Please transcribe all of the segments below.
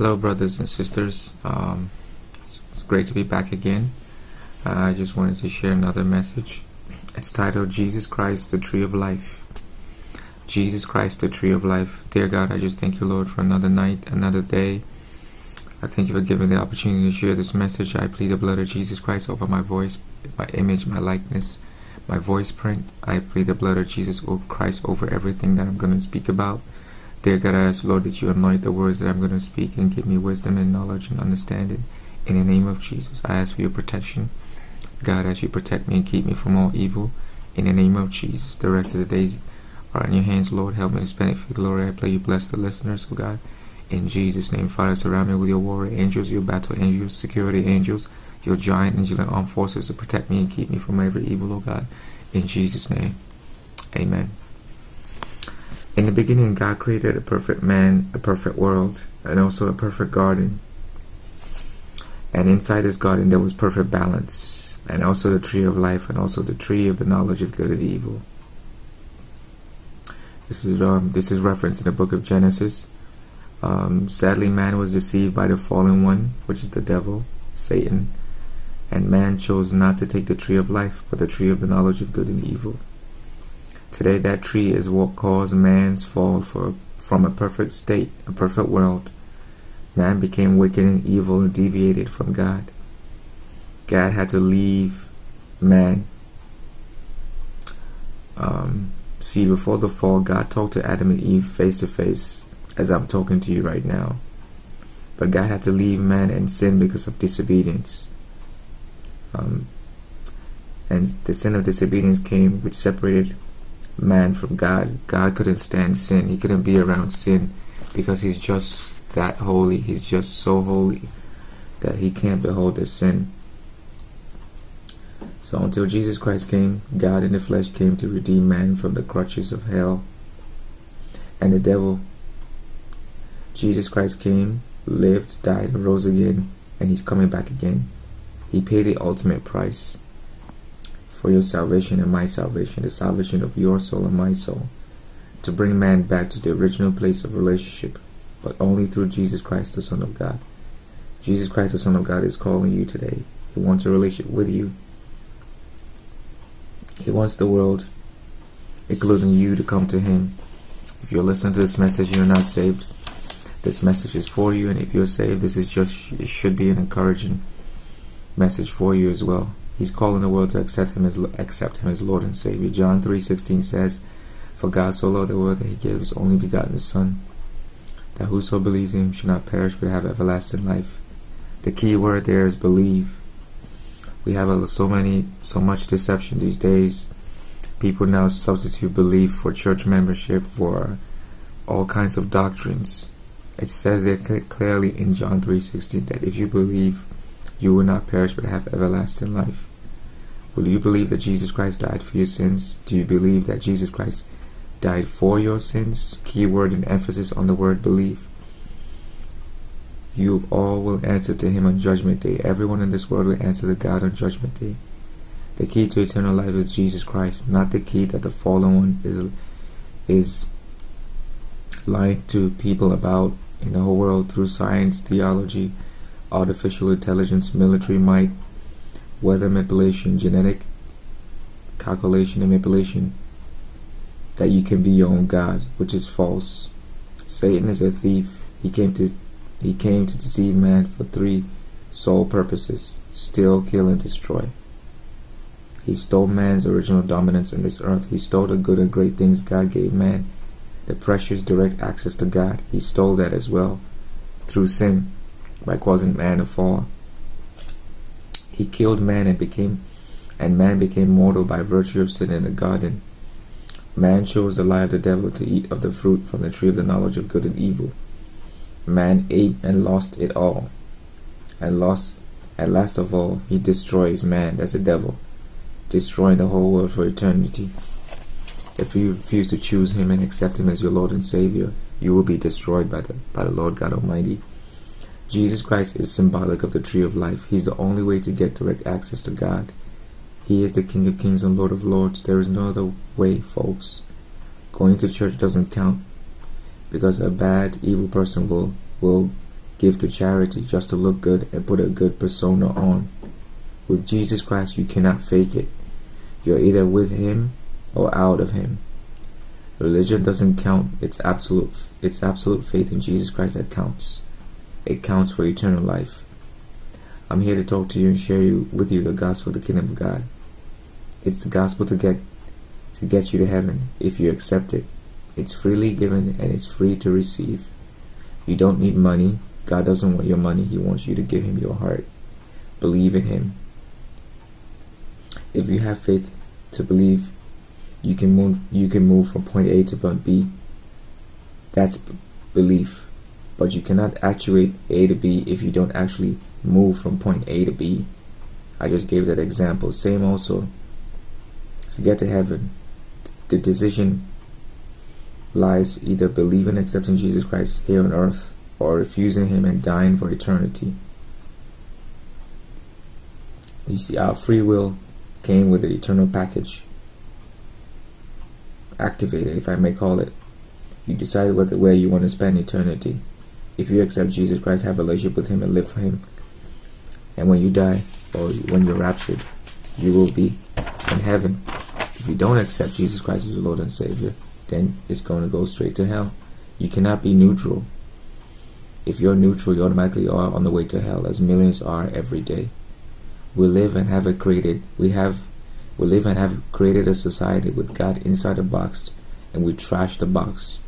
Hello, brothers and sisters. Um, it's great to be back again. Uh, I just wanted to share another message. It's titled Jesus Christ, the Tree of Life. Jesus Christ, the Tree of Life. Dear God, I just thank you, Lord, for another night, another day. I thank you for giving the opportunity to share this message. I plead the blood of Jesus Christ over my voice, my image, my likeness, my voice print. I plead the blood of Jesus Christ over everything that I'm going to speak about. Dear God, I ask, Lord, that you anoint the words that I'm going to speak and give me wisdom and knowledge and understanding. In the name of Jesus, I ask for your protection. God, as you protect me and keep me from all evil. In the name of Jesus, the rest of the days are in your hands, Lord. Help me to spend it for glory. I pray you bless the listeners, oh God. In Jesus' name, Father, surround me with your warrior angels, your battle angels, security angels, your giant angel and armed forces to protect me and keep me from every evil, oh God. In Jesus' name, amen. In the beginning, God created a perfect man, a perfect world, and also a perfect garden. And inside this garden, there was perfect balance, and also the tree of life, and also the tree of the knowledge of good and evil. This is um, this is referenced in the book of Genesis. Um, sadly, man was deceived by the fallen one, which is the devil, Satan, and man chose not to take the tree of life, but the tree of the knowledge of good and evil. Today, that tree is what caused man's fall for, from a perfect state, a perfect world. Man became wicked and evil and deviated from God. God had to leave man. Um, see, before the fall, God talked to Adam and Eve face to face, as I'm talking to you right now. But God had to leave man and sin because of disobedience. Um, and the sin of disobedience came, which separated man from God. God couldn't stand sin. He couldn't be around sin because he's just that holy. He's just so holy that he can't behold the sin. So until Jesus Christ came, God in the flesh came to redeem man from the clutches of hell and the devil. Jesus Christ came, lived, died, and rose again, and he's coming back again. He paid the ultimate price for your salvation and my salvation, the salvation of your soul and my soul, to bring man back to the original place of relationship, but only through Jesus Christ, the Son of God. Jesus Christ, the Son of God, is calling you today. He wants a relationship with you. He wants the world, including you, to come to Him. If you're listening to this message, you're not saved. This message is for you, and if you're saved, this is just it should be an encouraging message for you as well. He's calling the world to accept him as accept him as Lord and Savior. John 3:16 says, "For God so loved the world that He gave His only begotten Son, that whoso believes in Him should not perish but have everlasting life." The key word there is believe. We have a, so many, so much deception these days. People now substitute belief for church membership for all kinds of doctrines. It says there clearly in John 3:16 that if you believe, you will not perish but have everlasting life. Will you believe that Jesus Christ died for your sins? Do you believe that Jesus Christ died for your sins? Keyword and emphasis on the word believe. You all will answer to him on judgment day. Everyone in this world will answer to God on judgment day. The key to eternal life is Jesus Christ, not the key that the fallen one is is lying to people about in the whole world through science, theology, artificial intelligence, military might, weather manipulation, genetic calculation and manipulation, that you can be your own God, which is false. Satan is a thief. He came to he came to deceive man for three sole purposes steal, kill, and destroy. He stole man's original dominance on this earth. He stole the good and great things God gave man, the precious direct access to God. He stole that as well through sin by causing man to fall. He killed man and became and man became mortal by virtue of sin in the garden. Man chose the lie of the devil to eat of the fruit from the tree of the knowledge of good and evil. Man ate and lost it all. And lost and last of all he destroys man, that's the devil, destroying the whole world for eternity. If you refuse to choose him and accept him as your Lord and Savior, you will be destroyed by the by the Lord God Almighty. Jesus Christ is symbolic of the tree of life. He's the only way to get direct access to God. He is the King of Kings and Lord of Lords. There is no other way, folks. Going to church doesn't count because a bad, evil person will will give to charity just to look good and put a good persona on. With Jesus Christ, you cannot fake it. You're either with Him or out of Him. Religion doesn't count. It's absolute. It's absolute faith in Jesus Christ that counts. It counts for eternal life. I'm here to talk to you and share you, with you the gospel of the kingdom of God. It's the gospel to get to get you to heaven if you accept it. It's freely given and it's free to receive. You don't need money. God doesn't want your money. He wants you to give him your heart. Believe in him. If you have faith to believe, you can move you can move from point A to point B. That's b- belief. But you cannot actuate A to B if you don't actually move from point A to B. I just gave that example. Same also. To get to heaven, the decision lies either believing and accepting Jesus Christ here on earth or refusing Him and dying for eternity. You see, our free will came with the eternal package. Activated, if I may call it. You decide whether, where you want to spend eternity. If you accept Jesus Christ, have a relationship with Him, and live for Him, and when you die or when you're raptured, you will be in heaven. If you don't accept Jesus Christ as your Lord and Savior, then it's going to go straight to hell. You cannot be neutral. If you're neutral, you automatically are on the way to hell, as millions are every day. We live and have a created. We have, we live and have created a society with God inside a box, and we trash the box.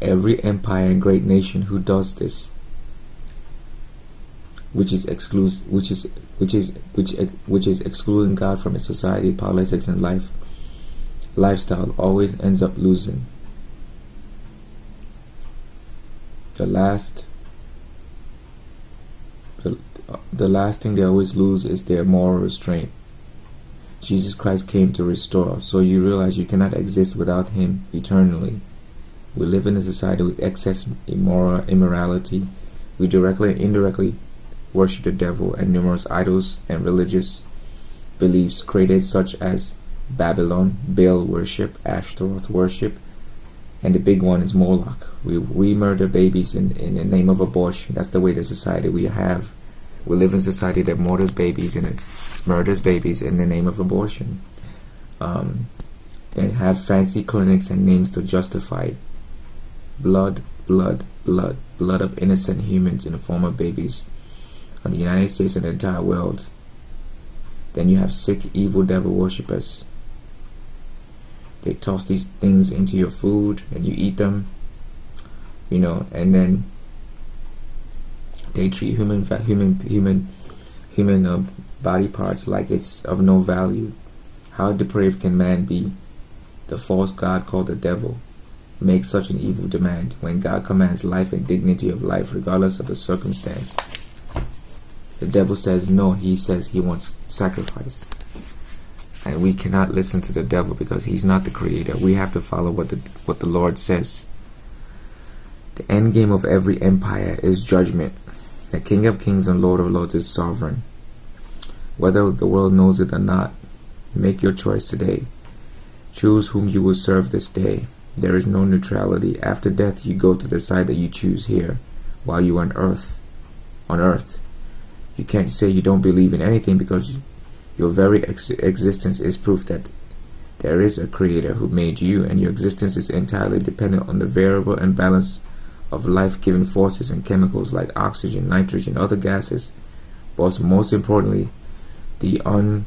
Every empire and great nation who does this, which is excludes, which is which is which which is excluding God from its society, politics, and life lifestyle, always ends up losing. The last the, the last thing they always lose is their moral restraint. Jesus Christ came to restore, so you realize you cannot exist without Him eternally. We live in a society with excess immoral immorality. We directly and indirectly worship the devil and numerous idols and religious beliefs created such as Babylon, Baal worship, Ashtaroth worship, and the big one is Moloch. We we murder babies in, in the name of abortion. That's the way the society we have. We live in a society that murders babies and murders babies in the name of abortion. Um, and have fancy clinics and names to justify it. Blood, blood, blood, blood of innocent humans in the form of babies on the United States and the entire world. Then you have sick, evil devil worshippers. They toss these things into your food and you eat them, you know, and then they treat human, human, human, human uh, body parts like it's of no value. How depraved can man be? The false God called the devil makes such an evil demand when God commands life and dignity of life regardless of the circumstance. The devil says no, he says he wants sacrifice. And we cannot listen to the devil because he's not the creator. We have to follow what the what the Lord says. The end game of every empire is judgment. The King of Kings and Lord of Lords is sovereign. Whether the world knows it or not, make your choice today. Choose whom you will serve this day. There is no neutrality. After death, you go to the side that you choose here, while you on earth. On earth, you can't say you don't believe in anything because your very ex- existence is proof that there is a creator who made you, and your existence is entirely dependent on the variable and balance of life giving forces and chemicals like oxygen, nitrogen, other gases, but most importantly, the un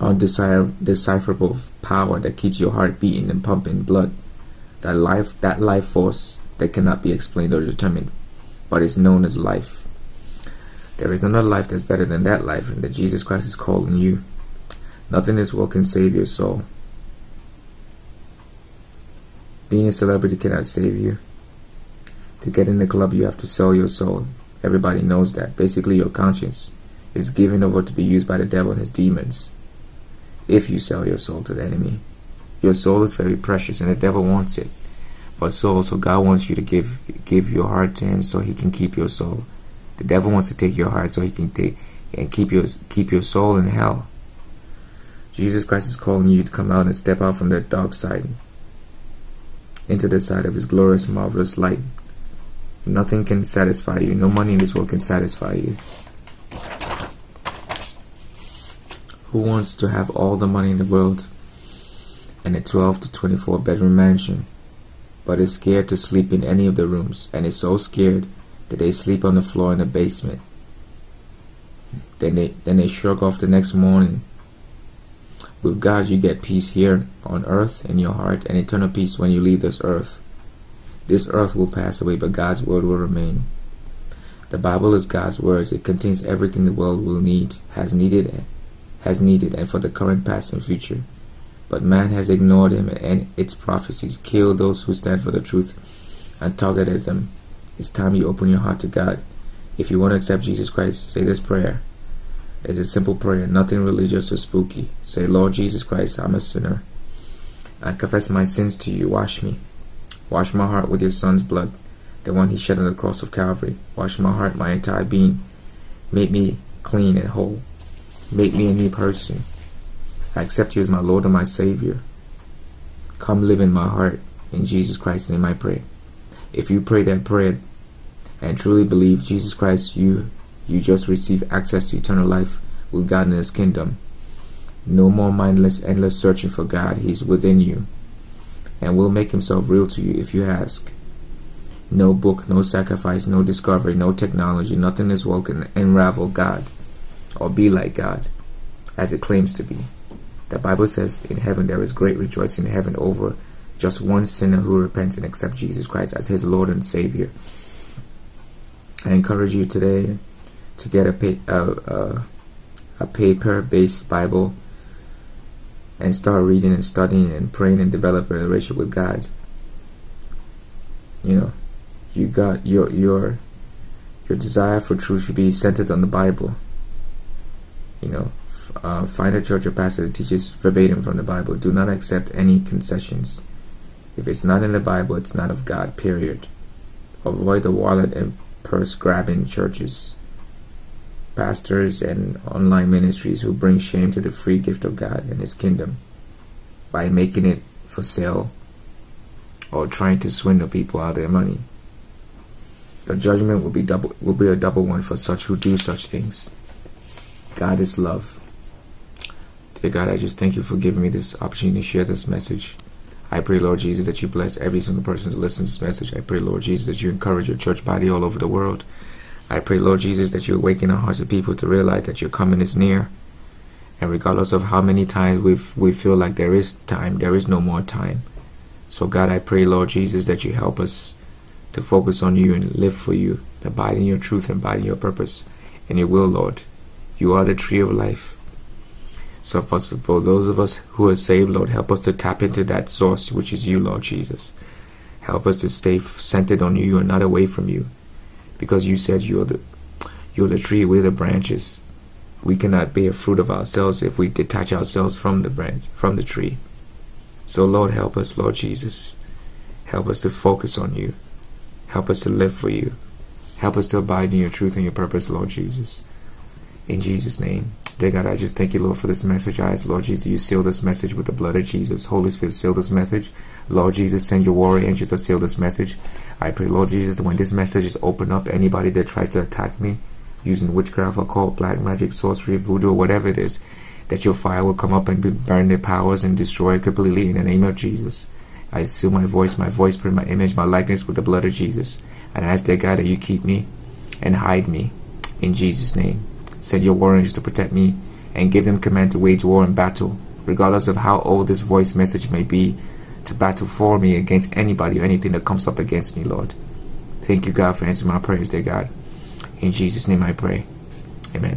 undecipherable power that keeps your heart beating and pumping blood. That life that life force that cannot be explained or determined, but is known as life. There is another life that's better than that life, and that Jesus Christ is calling you. Nothing in this world can save your soul. Being a celebrity cannot save you. To get in the club, you have to sell your soul. Everybody knows that. Basically, your conscience is given over to be used by the devil and his demons. If you sell your soul to the enemy, your soul is very precious, and the devil wants it. But so also God wants you to give give your heart to Him, so He can keep your soul. The devil wants to take your heart, so he can take and keep your keep your soul in hell. Jesus Christ is calling you to come out and step out from that dark side into the side of his glorious, marvelous light. Nothing can satisfy you. No money in this world can satisfy you. Who wants to have all the money in the world and a 12 to 24 bedroom mansion, but is scared to sleep in any of the rooms and is so scared that they sleep on the floor in the basement? Then they then they shrug off the next morning. With God, you get peace here on earth in your heart and eternal peace when you leave this earth. This earth will pass away, but God's word will remain. The Bible is God's words. It contains everything the world will need, has needed, has needed, and for the current, past, and future. But man has ignored him and its prophecies, killed those who stand for the truth, and targeted them. It's time you open your heart to God. If you want to accept Jesus Christ, say this prayer. It's a simple prayer, nothing religious or spooky. Say, Lord Jesus Christ, I'm a sinner. I confess my sins to you. Wash me. Wash my heart with your Son's blood, the one he shed on the cross of Calvary. Wash my heart, my entire being. Make me clean and whole. Make me a new person. I accept you as my Lord and my Savior. Come live in my heart. In Jesus Christ's name I pray. If you pray that prayer and truly believe Jesus Christ, you you just receive access to eternal life with God in His kingdom. No more mindless, endless searching for God. He's within you and will make Himself real to you if you ask. No book, no sacrifice, no discovery, no technology, nothing in this world can unravel God or be like God as it claims to be. The Bible says in heaven there is great rejoicing in heaven over just one sinner who repents and accepts Jesus Christ as his Lord and Savior. I encourage you today to get a, pa- a, a paper-based Bible and start reading and studying and praying and develop a relationship with God. You know, you got your your your desire for truth should be centered on the Bible. You know, uh, find a church or pastor that teaches verbatim from the Bible. Do not accept any concessions. If it's not in the Bible, it's not of God. Period. Avoid the wallet and purse grabbing churches pastors and online ministries who bring shame to the free gift of God and His kingdom by making it for sale or trying to swindle people out of their money. The judgment will be double will be a double one for such who do such things. God is love. Dear God, I just thank you for giving me this opportunity to share this message. I pray, Lord Jesus, that you bless every single person who listens to this message. I pray, Lord Jesus, that you encourage your church body all over the world I pray, Lord Jesus, that you awaken the hearts of people to realize that your coming is near. And regardless of how many times we we feel like there is time, there is no more time. So God, I pray, Lord Jesus, that you help us to focus on you and live for you, abide in your truth and abide in your purpose and your will, Lord. You are the tree of life. So for, for those of us who are saved, Lord, help us to tap into that source, which is you, Lord Jesus. Help us to stay centered on you and not away from you because you said you're the you're the tree, we're the branches. We cannot bear fruit of ourselves if we detach ourselves from the branch, from the tree. So Lord, help us, Lord Jesus. Help us to focus on you. Help us to live for you. Help us to abide in your truth and your purpose, Lord Jesus. In Jesus' name. Dear God, I just thank you, Lord, for this message. I ask, Lord Jesus, you seal this message with the blood of Jesus. Holy Spirit, seal this message. Lord Jesus, send your warrior angels to seal this message. I pray, Lord Jesus, when this message is opened up, anybody that tries to attack me using witchcraft, occult, black magic, sorcery, voodoo, whatever it is, that your fire will come up and burn their powers and destroy completely in the name of Jesus. I seal my voice, my voice, print my image, my likeness with the blood of Jesus. And I ask, dear God, that you keep me and hide me in Jesus' name. Send your warriors to protect me and give them command to wage war and battle, regardless of how old this voice message may be, to battle for me against anybody or anything that comes up against me, Lord. Thank you, God, for answering my prayers, dear God. In Jesus' name I pray.